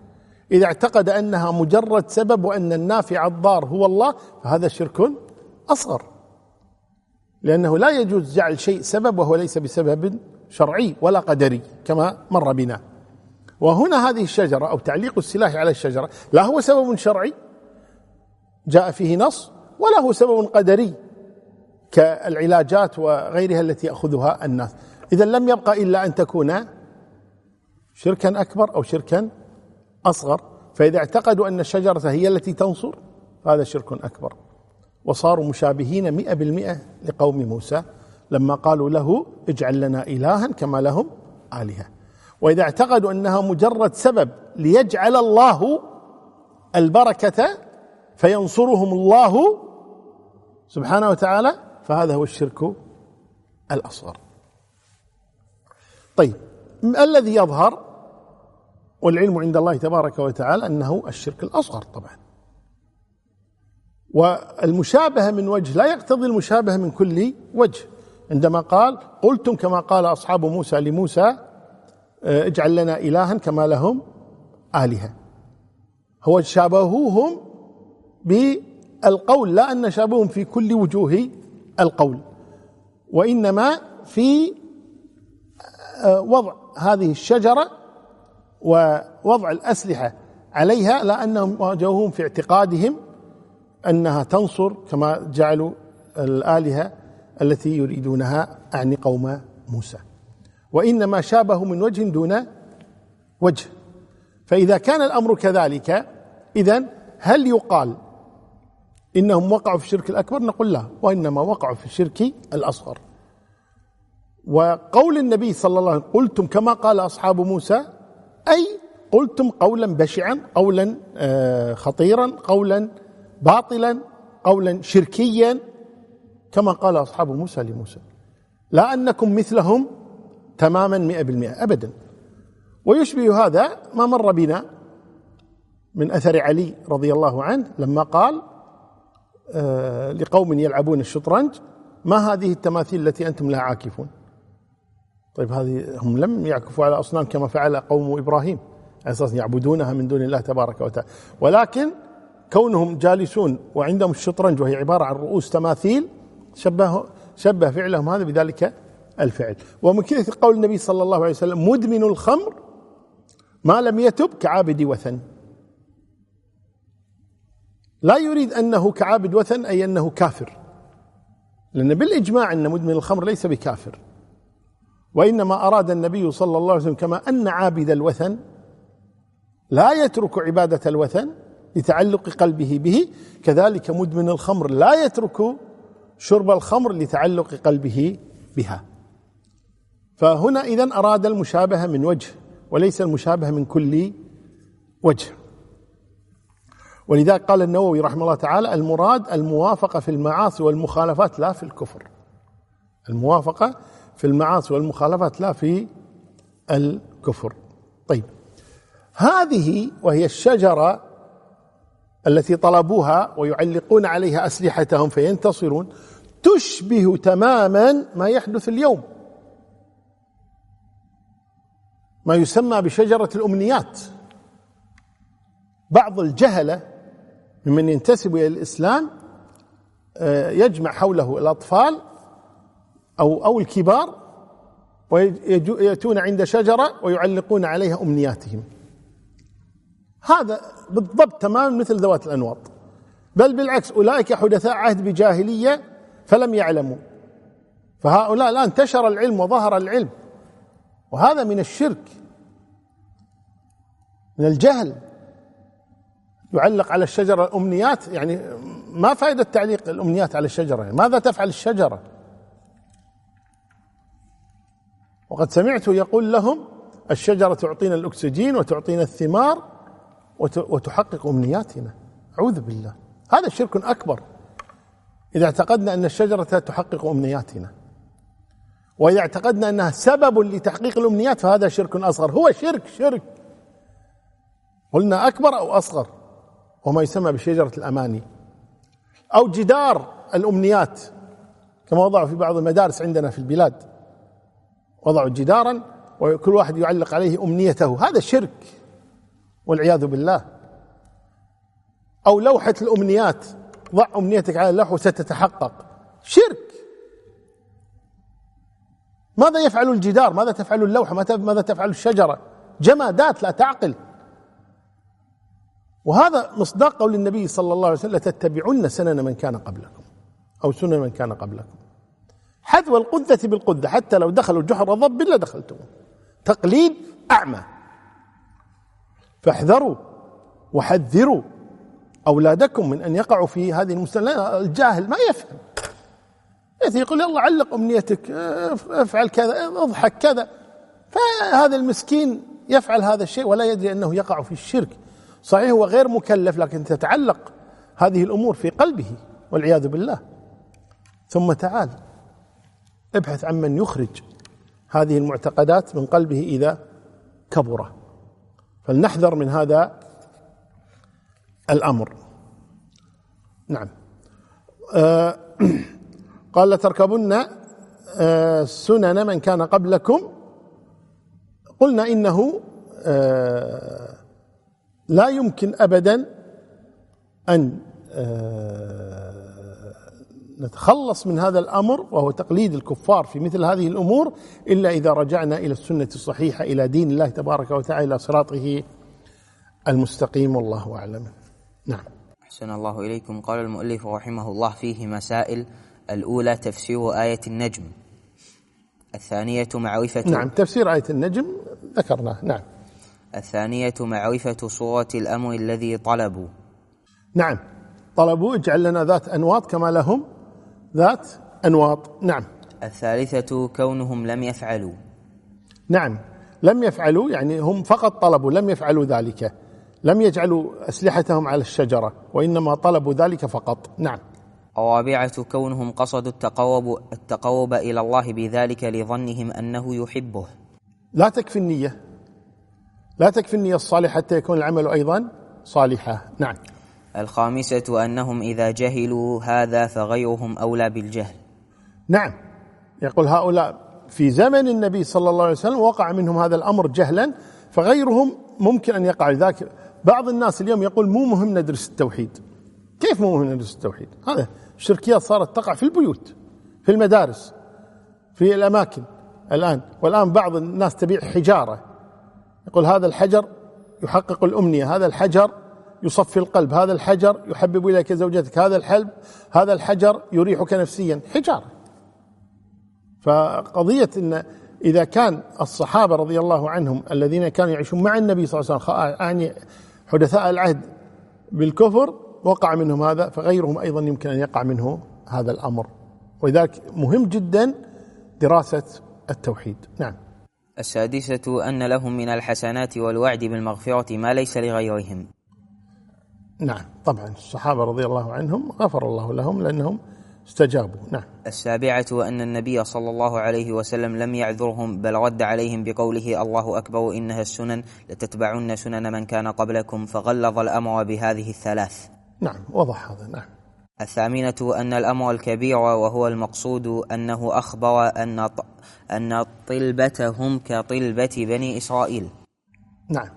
إذا اعتقد أنها مجرد سبب وأن النافع الضار هو الله فهذا شرك أصغر. لأنه لا يجوز جعل شيء سبب وهو ليس بسبب شرعي ولا قدري كما مر بنا. وهنا هذه الشجرة أو تعليق السلاح على الشجرة لا هو سبب شرعي جاء فيه نص ولا هو سبب قدري كالعلاجات وغيرها التي يأخذها الناس. اذا لم يبقى إلا أن تكون شركا أكبر أو شركا أصغر فإذا اعتقدوا أن الشجرة هي التي تنصر فهذا شرك أكبر. وصاروا مشابهين مئة بالمئة لقوم موسى لما قالوا له اجعل لنا إلها كما لهم آلهة. وإذا اعتقدوا أنها مجرد سبب ليجعل الله البركة فينصرهم الله سبحانه وتعالى فهذا هو الشرك الأصغر. طيب الذي يظهر والعلم عند الله تبارك وتعالى أنه الشرك الأصغر طبعا. والمشابهة من وجه لا يقتضي المشابهة من كل وجه. عندما قال قلتم كما قال أصحاب موسى لموسى آه، اجعل لنا إلها كما لهم آلهة. هو شابهوهم بالقول لا أن شابههم في كل وجوه القول. وإنما في آه، وضع هذه الشجرة ووضع الأسلحة عليها لا أنهم واجهوهم في اعتقادهم أنها تنصر كما جعلوا الآلهة التي يريدونها أعني قوم موسى. وإنما شابهوا من وجه دون وجه. فإذا كان الأمر كذلك اذا هل يقال إنهم وقعوا في الشرك الأكبر؟ نقول لا وإنما وقعوا في الشرك الأصغر. وقول النبي صلى الله عليه وسلم قلتم كما قال أصحاب موسى أي قلتم قولا بشعا قولا آه، خطيرا قولا باطلا قولا شركيا. كما قال أصحاب موسى لموسى لا أنكم مثلهم تماما مئة بالمئة أبدا. ويشبه هذا ما مر بنا من أثر علي رضي الله عنه لما قال آه لقوم يلعبون الشطرنج ما هذه التماثيل التي أنتم لها عاكفون؟ طيب هذه هم لم يعكفوا على أصنام كما فعل قوم إبراهيم على أساس يعبدونها من دون الله تبارك وتعالى. ولكن كونهم جالسون وعندهم الشطرنج وهي عبارة عن رؤوس تماثيل شبه شبه فعلهم هذا بذلك الفعل. ومن كذا قول النبي صلى الله عليه وسلم مدمن الخمر ما لم يتب كعابد وثن. لا يريد أنه كعابد وثن أي أنه كافر. لأن بالإجماع أن مدمن الخمر ليس بكافر. وإنما أراد النبي صلى الله عليه وسلم كما أن عابد الوثن لا يترك عبادة الوثن لتعلق قلبه به كذلك مدمن الخمر لا يترك شرب الخمر لتعلق قلبه بها. فهنا اذا أراد المشابهة من وجه وليس المشابهة من كل وجه. ولذلك قال النووي رحمه الله تعالى المراد الموافقة في المعاصي والمخالفات لا في الكفر. الموافقة في المعاصي والمخالفات لا في الكفر. طيب هذه وهي الشجرة التي طلبوها ويعلقون عليها أسلحتهم فينتصرون تشبه تماما ما يحدث اليوم. ما يسمى بشجرة الأمنيات. بعض الجهلة ممن ينتسب إلى الإسلام آه، يجمع حوله الأطفال أو أو الكبار وياتون عند شجرة ويعلقون عليها أمنياتهم. هذا بالضبط تمام مثل ذوات الأنواط. بل بالعكس أولئك حدثاء عهد بجاهلية فلم يعلموا. فهؤلاء الآن انتشر العلم وظهر العلم. وهذا من الشرك من الجهل. يعلق على الشجرة الأمنيات يعني ما فائدة تعليق الأمنيات على الشجرة؟ ماذا تفعل الشجرة؟ وقد سمعت يقول لهم الشجرة تعطينا الأكسجين وتعطينا الثمار وتحقق أمنياتنا. أعوذ بالله. هذا شرك أكبر. إذا اعتقدنا أن الشجرة تحقق أمنياتنا وإذا اعتقدنا أنها سبب لتحقيق الأمنيات فهذا شرك أصغر. هو شرك شرك. قلنا أكبر أو أصغر؟ وما يسمى بشجرة الأماني. أو جدار الأمنيات كما وضعوا في بعض المدارس عندنا في البلاد. وضعوا جدارا وكل واحد يعلق عليه أمنيته. هذا شرك والعياذ بالله. أو لوحة الأمنيات ضع أمنيتك على اللوحة وستتحقق. شرك. ماذا يفعل الجدار؟ ماذا تفعل اللوحة؟ ماذا تفعل الشجرة؟ جمادات لا تعقل. وهذا مصداق قول النبي صلى الله عليه وسلم لتتبعن سنن من كان قبلكم أو سنن من كان قبلكم. حذو القذة بالقذة حتى لو دخلوا جحر ضب لدخلتم تقليد أعمى. فاحذروا وحذروا أولادكم من أن يقعوا في هذه المسألة الجاهل ما يفهم. يقول يلا علق أمنيتك افعل كذا اضحك كذا. فهذا المسكين يفعل هذا الشيء ولا يدري أنه يقع في الشرك. صحيح هو غير مكلف لكن تتعلق هذه الأمور في قلبه والعياذ بالله. ثم تعال. ابحث عن من يخرج هذه المعتقدات من قلبه إذا كبر. فلنحذر من هذا الأمر. نعم. آه قال لتركبن آه سنن من كان قبلكم. قلنا إنه آه لا يمكن أبدا أن آه نتخلص من هذا الأمر وهو تقليد الكفار في مثل هذه الأمور إلا إذا رجعنا إلى السنة الصحيحة إلى دين الله تبارك وتعالى إلى صراطه المستقيم والله أعلم. نعم. أحسن الله إليكم. قال المؤلف رحمه الله فيه مسائل الأولى تفسير آية النجم. الثانية معرفة نعم تفسير آية النجم ذكرناه. نعم. الثانية معرفة صورة الأمر الذي طلبوا. نعم. طلبوا اجعل لنا ذات أنواط كما لهم. ذات أنواط. نعم. الثالثة كونهم لم يفعلوا. نعم. لم يفعلوا يعني هم فقط طلبوا لم يفعلوا ذلك. لم يجعلوا أسلحتهم على الشجرة وإنما طلبوا ذلك فقط. نعم. الرابعة كونهم قصدوا التقرب التقرب إلى الله بذلك لظنهم أنه يحبه. لا تكفي النية. لا تكفي النية الصالحة حتى يكون العمل أيضا صالحا. نعم. الخامسة أنهم إذا جهلوا هذا فغيرهم أولى بالجهل. نعم. يقول هؤلاء في زمن النبي صلى الله عليه وسلم وقع منهم هذا الأمر جهلا فغيرهم ممكن أن يقع. ذاك بعض الناس اليوم يقول مو مهم ندرس التوحيد. كيف مو مهم ندرس التوحيد؟ هذا الشركيات صارت تقع في البيوت في المدارس في الأماكن. الآن والآن بعض الناس تبيع حجارة. يقول هذا الحجر يحقق الأمنية هذا الحجر يصفي القلب. هذا الحجر يحبب إليك زوجتك. هذا الحلب هذا الحجر يريحك نفسيا. حجارة. فقضية أن إذا كان الصحابة رضي الله عنهم الذين كانوا يعيشون مع النبي صلى الله عليه وسلم يعني حدثاء العهد بالكفر وقع منهم هذا فغيرهم أيضا يمكن أن يقع منه هذا الأمر. ولذلك مهم جدا دراسة التوحيد. نعم. السادسة أن لهم من الحسنات والوعد بالمغفرة ما ليس لغيرهم. نعم طبعا الصحابة رضي الله عنهم غفر الله لهم لأنهم استجابوا. نعم. السابعة أن النبي صلى الله عليه وسلم لم يعذرهم بل رد عليهم بقوله الله أكبر إنها السنن لتتبعن سنن من كان قبلكم فغلظ الأمر بهذه الثلاث. نعم وضح هذا نعم. الثامنة أن الأمر الكبير وهو المقصود أنه أخبر أن أن طلبتهم كطلبة بني إسرائيل. نعم.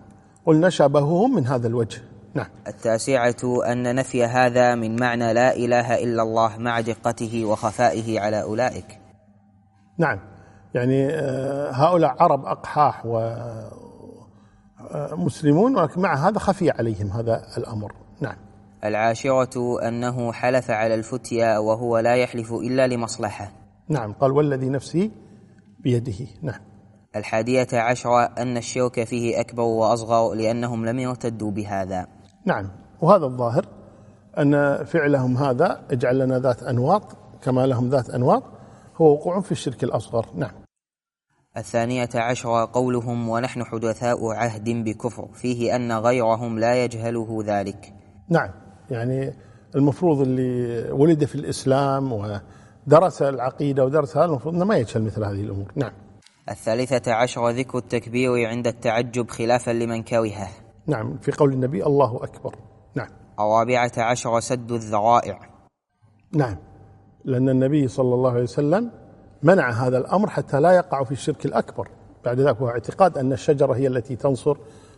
قلنا شبههم من هذا الوجه. نعم. التاسعة أن نفي هذا من معنى لا إله إلا الله مع دقته وخفائه على أولئك. نعم. يعني هؤلاء عرب أقحاح ومسلمون ولكن مع هذا خفي عليهم هذا الأمر. نعم. العاشرة أنه حلف على الفتيا وهو لا يحلف إلا لمصلحة. نعم. قال والذي نفسي بيده. نعم. الحادية عشرة أن الشرك فيه أكبر وأصغر لأنهم لم يرتدوا بهذا. نعم. وهذا الظاهر أن فعلهم هذا اجعل لنا ذات أنواط كما لهم ذات أنواط هو وقوع في الشرك الأصغر. نعم. الثانية عشرة قولهم ونحن حدثاء عهد بكفر فيه أن غيرهم لا يجهله ذلك. نعم. يعني المفروض اللي ولد في الإسلام درس العقيدة ودرس هذا المفروض أنه ما يجهل مثل هذه الأمور. نعم. الثالثة عشر ذكر التكبير عند التعجب خلافا لمن كرهه. نعم في قول النبي الله أكبر. نعم. الرابعة عشر سد الذرائع. نعم. لأن النبي صلى الله عليه وسلم منع هذا الأمر حتى لا يقع في الشرك الأكبر. بعد ذلك هو اعتقاد أن الشجرة هي التي تنصر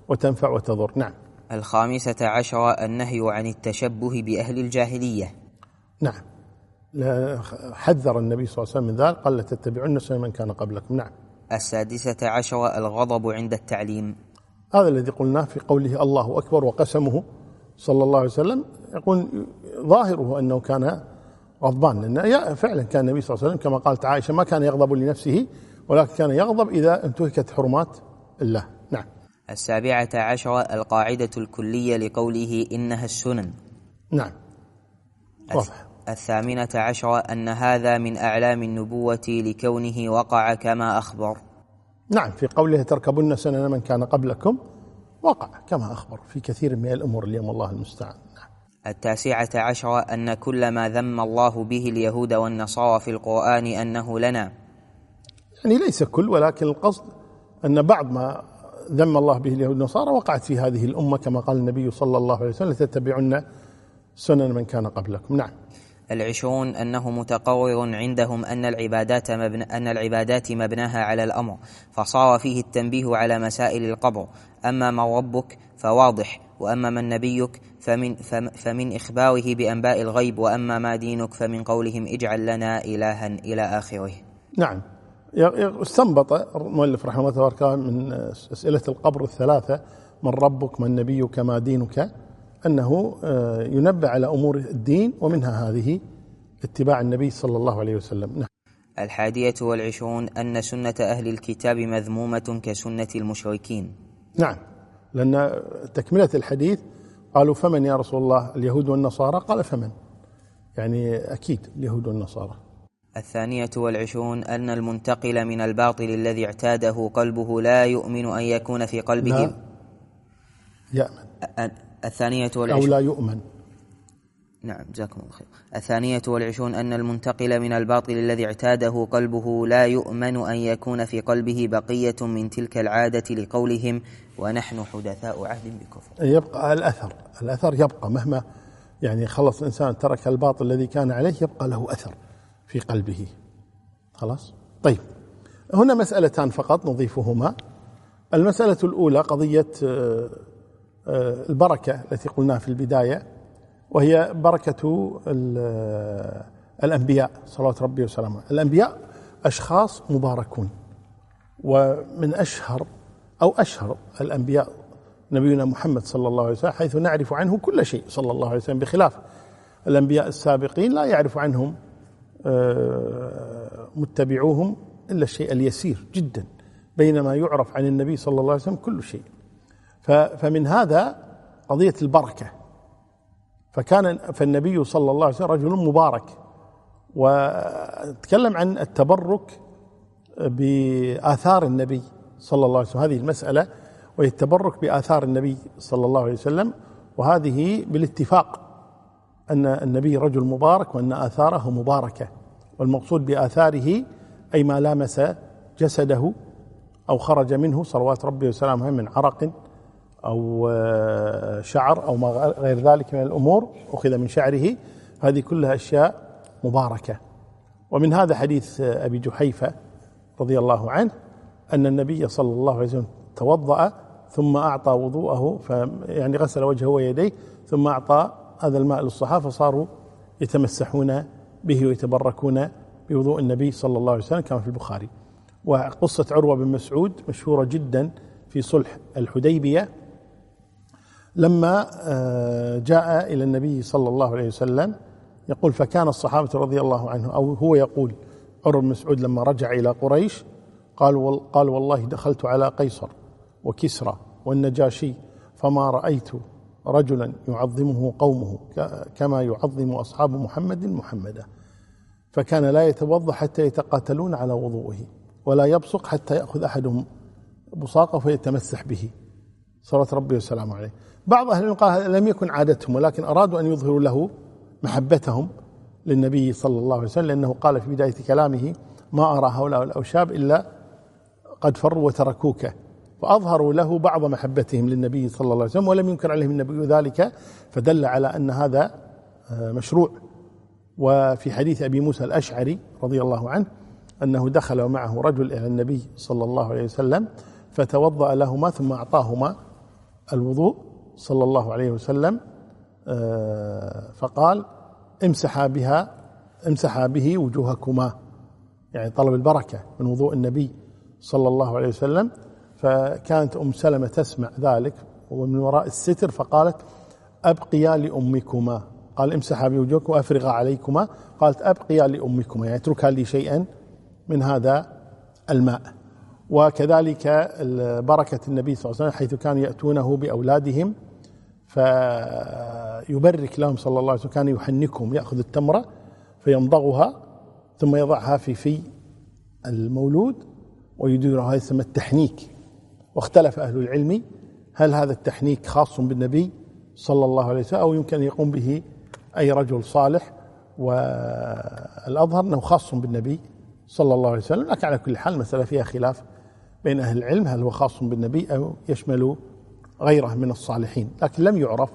وتنفع وتضر. نعم. الخامسة عشر النهي عن التشبه بأهل الجاهلية. نعم. حذر النبي صلى الله عليه وسلم من ذلك قال لتتبعن سنن من كان قبلكم. نعم. السادسة عشر الغضب عند التعليم. هذا الذي قلناه في قوله الله أكبر وقسمه صلى الله عليه وسلم يقول ظاهره أنه كان غضبان لأن فعلا كان النبي صلى الله عليه وسلم كما قالت عائشة ما كان يغضب لنفسه ولكن كان يغضب إذا انتهكت حرمات الله. نعم. السابعة عشر القاعدة الكلية لقوله إنها السنن. نعم. واضح. الثامنة عشر أن هذا من أعلام النبوة لكونه وقع كما أخبر. نعم في قوله تركبن سنن من كان قبلكم وقع كما أخبر في كثير من الأمور اليوم الله المستعان. نعم. التاسعة عشر أن كل ما ذم الله به اليهود والنصارى في القرآن أنه لنا. يعني ليس كل ولكن القصد أن بعض ما ذم الله به اليهود والنصارى وقعت في هذه الأمة كما قال النبي صلى الله عليه وسلم لتتبعن سنن من كان قبلكم. نعم. العشرون أنه متقرر عندهم أن العبادات مبن أن العبادات مبناها على الأمر فصار فيه التنبيه على مسائل القبر. أما من ربك فواضح وأما من نبيك فمن, فم- فمن إخباره بأنباء الغيب وأما ما دينك فمن قولهم اجعل لنا إلها إلى آخره. نعم. استنبط المؤلف رحمه الله تبارك من أسئلة القبر الثلاثة من ربك من نبيك ما دينك. أنه آه، ينبه على أمور الدين ومنها هذه اتباع النبي صلى الله عليه وسلم. نعم. الحادية والعشرون أن سنة أهل الكتاب مذمومة كسنة المشركين. نعم. لأن تكملة الحديث قالوا فمن يا رسول الله اليهود والنصارى؟ قال فمن. يعني أكيد اليهود والنصارى. الثانية والعشرون أن المنتقل من الباطل الذي اعتاده قلبه لا يؤمن أن يكون في قلبه لا. يأمن. الثانية أو والعشرون. لا يؤمن. نعم جزاكم الله خير. الثانية والعشرون أن المنتقل من الباطل الذي اعتاده قلبه لا يؤمن أن يكون في قلبه بقية من تلك العادة لقولهم ونحن حدثاء عهد بكفر يبقى الأثر. الأثر يبقى مهما يعني خلص الإنسان ترك الباطل الذي كان عليه يبقى له أثر في قلبه. خلاص؟ طيب. هنا مسألتان فقط نضيفهما. المسألة الأولى قضية آه، البركة التي قلناها في البداية وهي بركة آه، الأنبياء صلوات ربي وسلامه. الأنبياء أشخاص مباركون ومن أشهر أو أشهر الأنبياء نبينا محمد صلى الله عليه وسلم حيث نعرف عنه كل شيء صلى الله عليه وسلم بخلاف الأنبياء السابقين لا يعرف عنهم آه، متبعوهم إلا الشيء اليسير جدا بينما يعرف عن النبي صلى الله عليه وسلم كل شيء فمن هذا قضية البركة. فكان فالنبي صلى الله عليه وسلم رجل مبارك وتكلم عن التبرك بآثار النبي صلى الله عليه وسلم هذه المسألة وهي التبرك بآثار النبي صلى الله عليه وسلم وهذه بالاتفاق أن النبي رجل مبارك وأن آثاره مباركة والمقصود بآثاره أي ما لامس جسده أو خرج منه صلوات ربي وسلامه من عرق أو آه، شعر أو ما غير ذلك من الأمور أخذ من شعره هذه كلها أشياء مباركة. ومن هذا حديث آه، أبي جحيفة رضي الله عنه أن النبي صلى الله عليه وسلم توضأ ثم أعطى وضوءه يعني غسل وجهه ويديه ثم أعطى هذا الماء للصحابة فصاروا يتمسحون به ويتبركون بوضوء النبي صلى الله عليه وسلم كما في البخاري. وقصة عروة بن مسعود مشهورة جدا في صلح الحديبية لما آه، جاء إلى النبي صلى الله عليه وسلم يقول فكان الصحابة رضي الله عنه أو هو يقول عروة بن مسعود لما رجع إلى قريش قال قال والله دخلت على قيصر وكسرى والنجاشي فما رأيت رجلا يعظمه قومه كما يعظم أصحاب محمد محمدا. فكان لا يتوضأ حتى يتقاتلون على وضوئه ولا يبصق حتى يأخذ أحدهم بصاقه فيتمسح به. صلوات ربي وسلامه عليه. بعض قال هذا لم يكن عادتهم ولكن أرادوا أن يظهروا له محبتهم للنبي صلى الله عليه وسلم لأنه قال في بداية كلامه ما أرى هؤلاء الأوشاب إلا قد فروا وتركوك. فأظهروا له بعض محبتهم للنبي صلى الله عليه وسلم ولم ينكر عليهم النبي ذلك فدل على أن هذا آه، مشروع. وفي حديث أبي موسى الأشعري رضي الله عنه أنه دخل معه رجل إلى النبي صلى الله عليه وسلم فتوضأ لهما ثم أعطاهما الوضوء صلى الله عليه وسلم آه، فقال امسحا بها امسحا به وجوهكما. يعني طلب البركة من وضوء النبي صلى الله عليه وسلم. فكانت أم سلمة تسمع ذلك ومن وراء الستر فقالت أبقيا لأمكما. قال امسحا بوجوهكم وأفرغا عليكما. قالت أبقيا لأمكما. يعني اتركا لي شيئا من هذا الماء. وكذلك بركة النبي صلى الله عليه وسلم حيث كانوا يأتونه بأولادهم فيبرك لهم صلى الله عليه وسلم كان يحنكهم يأخذ التمرة فيمضغها ثم يضعها في في المولود ويديرها يسمى التحنيك. واختلف أهل العلم هل هذا التحنيك خاص بالنبي صلى الله عليه وسلم أو يمكن أن يقوم به أي رجل صالح. والأظهر أنه خاص بالنبي صلى الله عليه وسلم لكن على كل حال المسألة فيها خلاف بين أهل العلم هل هو خاص بالنبي أو يشمل غيره من الصالحين لكن لم يعرف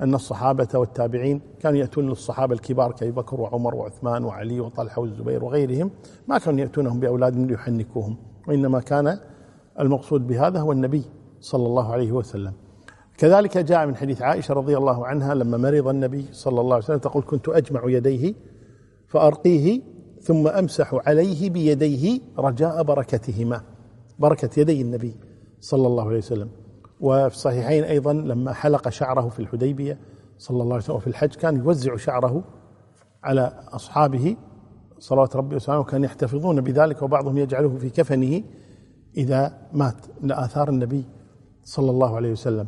أن الصحابة والتابعين كانوا يأتون للصحابة الكبار كأبي بكر وعمر وعثمان وعلي وطلحة والزبير وغيرهم ما كانوا يأتونهم بأولادهم ليحنكوهم وإنما كان المقصود بهذا هو النبي صلى الله عليه وسلم. كذلك جاء من حديث عائشة رضي الله عنها لما مرض النبي صلى الله عليه وسلم تقول كنت أجمع يديه فأرقيه ثم أمسح عليه بيديه رجاء بركتهما بركة يدي النبي صلى الله عليه وسلم. وفي الصحيحين أيضا لما حلق شعره في الحديبية صلى الله عليه وسلم وفي الحج كان يوزع شعره على أصحابه صلوات ربي وسلامه وكان يحتفظون بذلك وبعضهم يجعله في كفنه إذا مات لآثار النبي صلى الله عليه وسلم.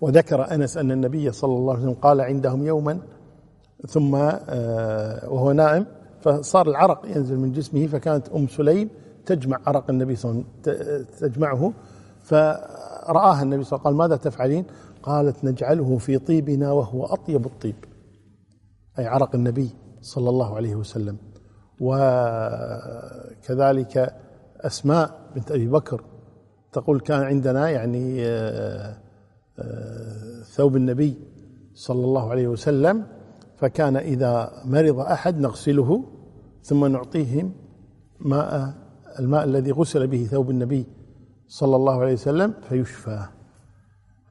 وذكر أنس أن النبي صلى الله عليه وسلم قال عندهم يوما ثم آه، وهو نائم فصار العرق ينزل من جسمه فكانت أم سليم تجمع عرق النبي صلى الله عليه وسلم تجمعه فرآها النبي صلى الله عليه وسلم قال ماذا تفعلين؟ قالت نجعله في طيبنا وهو أطيب الطيب. أي عرق النبي صلى الله عليه وسلم. وكذلك أسماء بنت أبي بكر تقول كان عندنا يعني آه، آه، ثوب النبي صلى الله عليه وسلم فكان إذا مرض أحد نغسله ثم نعطيهم ماء الماء الذي غسل به ثوب النبي صلى الله عليه وسلم فيشفى.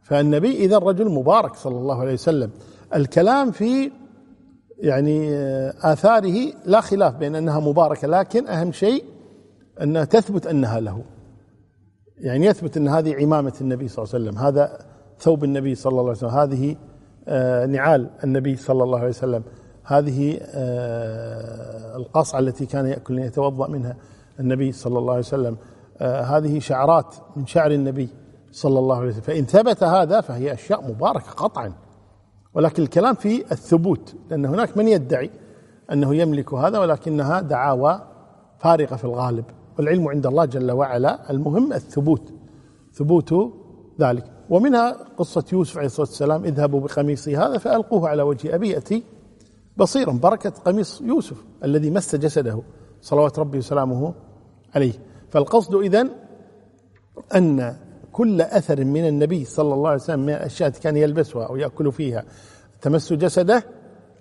فالنبي إذا رجل مبارك صلى الله عليه وسلم الكلام في يعني آه، آثاره لا خلاف بين أنها مباركة لكن أهم شيء أنها تثبت أنها له. يعني يثبت أن هذه عمامة النبي صلى الله عليه وسلم هذا ثوب النبي صلى الله عليه وسلم هذه آه، نعال النبي صلى الله عليه وسلم هذه آه، القصعة التي كان يأكل يتوضأ منها النبي صلى الله عليه وسلم. هذه شعرات من شعر النبي صلى الله عليه وسلم. فإن ثبت هذا فهي أشياء مباركة قطعا. ولكن الكلام في الثبوت لأن هناك من يدعي أنه يملك هذا ولكنها دعاوى فارغة في الغالب. والعلم عند الله جل وعلا. المهم الثبوت ثبوت ذلك. ومنها قصة يوسف عليه الصلاة والسلام اذهبوا بقميصي هذا فألقوه على وجه أبي يأتي بصيرا. بركة قميص يوسف الذي مس جسده. صلوات ربي وسلامه عليه. فالقصد إذن أن كل أثر من النبي صلى الله عليه وسلم من الأشياء كان يلبسها أو يأكل فيها تمس جسده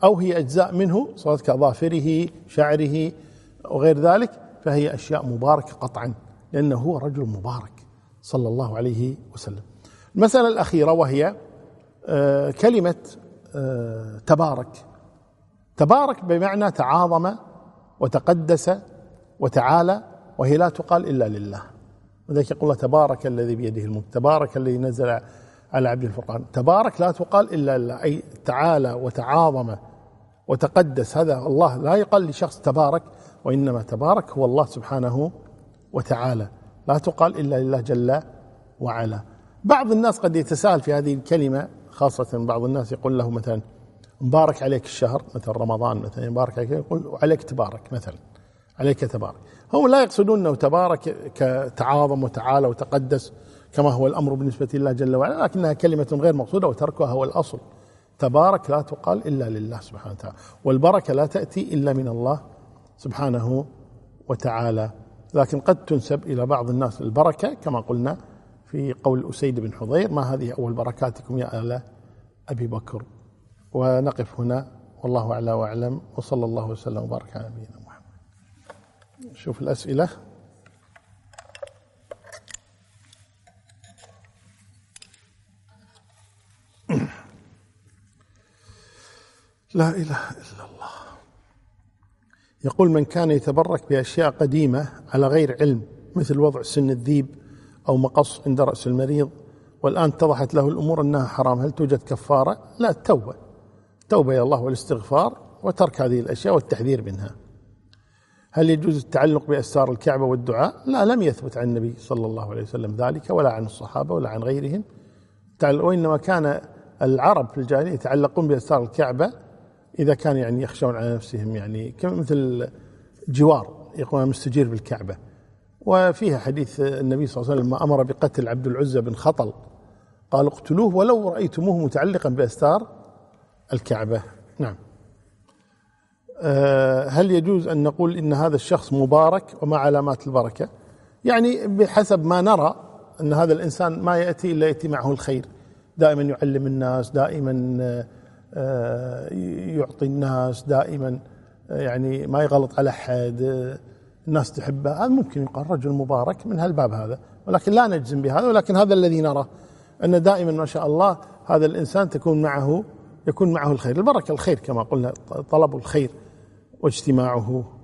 أو هي أجزاء منه صارت كأظافره شعره وغير ذلك فهي أشياء مباركة قطعا لأنه هو رجل مبارك صلى الله عليه وسلم. المسألة الأخيرة وهي آه، كلمة آه، تبارك. تبارك بمعنى تعاظم وتقدس وتعالى وهي لا تقال إلا لله. وذلك يقول الله تبارك الذي بيده الملك تبارك الذي نزل على عبد الفرقان. تبارك لا تقال إلا لله أي تعالى وتعاظم وتقدس. هذا الله لا يقال لشخص تبارك وإنما تبارك هو الله سبحانه وتعالى. لا تقال إلا لله جل وعلا. بعض الناس قد يتساءل في هذه الكلمة خاصة بعض الناس يقول له مثلا مبارك عليك الشهر مثل رمضان مثلا مبارك عليك يقول عليك تبارك مثلا. عليك تبارك. هم لا يقصدون أنه تبارك كتعاظم وتعالى وتقدس كما هو الأمر بالنسبة لله جل وعلا لكنها كلمة غير مقصودة وتركها هو الأصل. تبارك لا تقال إلا لله سبحانه وتعالى والبركة لا تأتي إلا من الله سبحانه وتعالى. لكن قد تنسب إلى بعض الناس البركة كما قلنا في قول أسيد بن حضير ما هذه أول بركاتكم يا آل أبي بكر؟ ونقف هنا والله أعلى وأعلم وصلى الله وسلم وبارك على نبينا محمد شوف الأسئلة. لا إله إلا الله. يقول من كان يتبرك بأشياء قديمة على غير علم مثل وضع سن الذيب أو مقص عند رأس المريض والآن اتضحت له الأمور أنها حرام هل توجد كفارة؟ لا التوبة التوبة إلى الله والاستغفار وترك هذه الأشياء والتحذير منها. هل يجوز التعلق بأسرار الكعبة والدعاء؟ لا لم يثبت عن النبي صلى الله عليه وسلم ذلك ولا عن الصحابة ولا عن غيرهم. وإنما كان العرب في الجاهلية يتعلقون بأسرار الكعبة إذا كان يعني يخشون على نفسهم يعني مثل جوار يقول مستجير بالكعبة. وفيها حديث النبي صلى الله عليه وسلم لما أمر بقتل عبد العزى بن خطل. قال اقتلوه ولو رأيتموه متعلقا بأستار الكعبة. نعم. هل يجوز أن نقول إن هذا الشخص مبارك وما علامات البركة؟ يعني بحسب ما نرى أن هذا الإنسان ما يأتي إلا يأتي معه الخير. دائما يعلم الناس دائما آه، يعطي الناس دائما آه، يعني ما يغلط على أحد الناس تحبه. هذا ممكن يقال رجل مبارك من هالباب هذا. ولكن لا نجزم بهذا. ولكن هذا الذي نراه أن دائما ما شاء الله هذا الإنسان تكون معه يكون معه الخير. البركة الخير كما قلنا طلب الخير. واجتماعه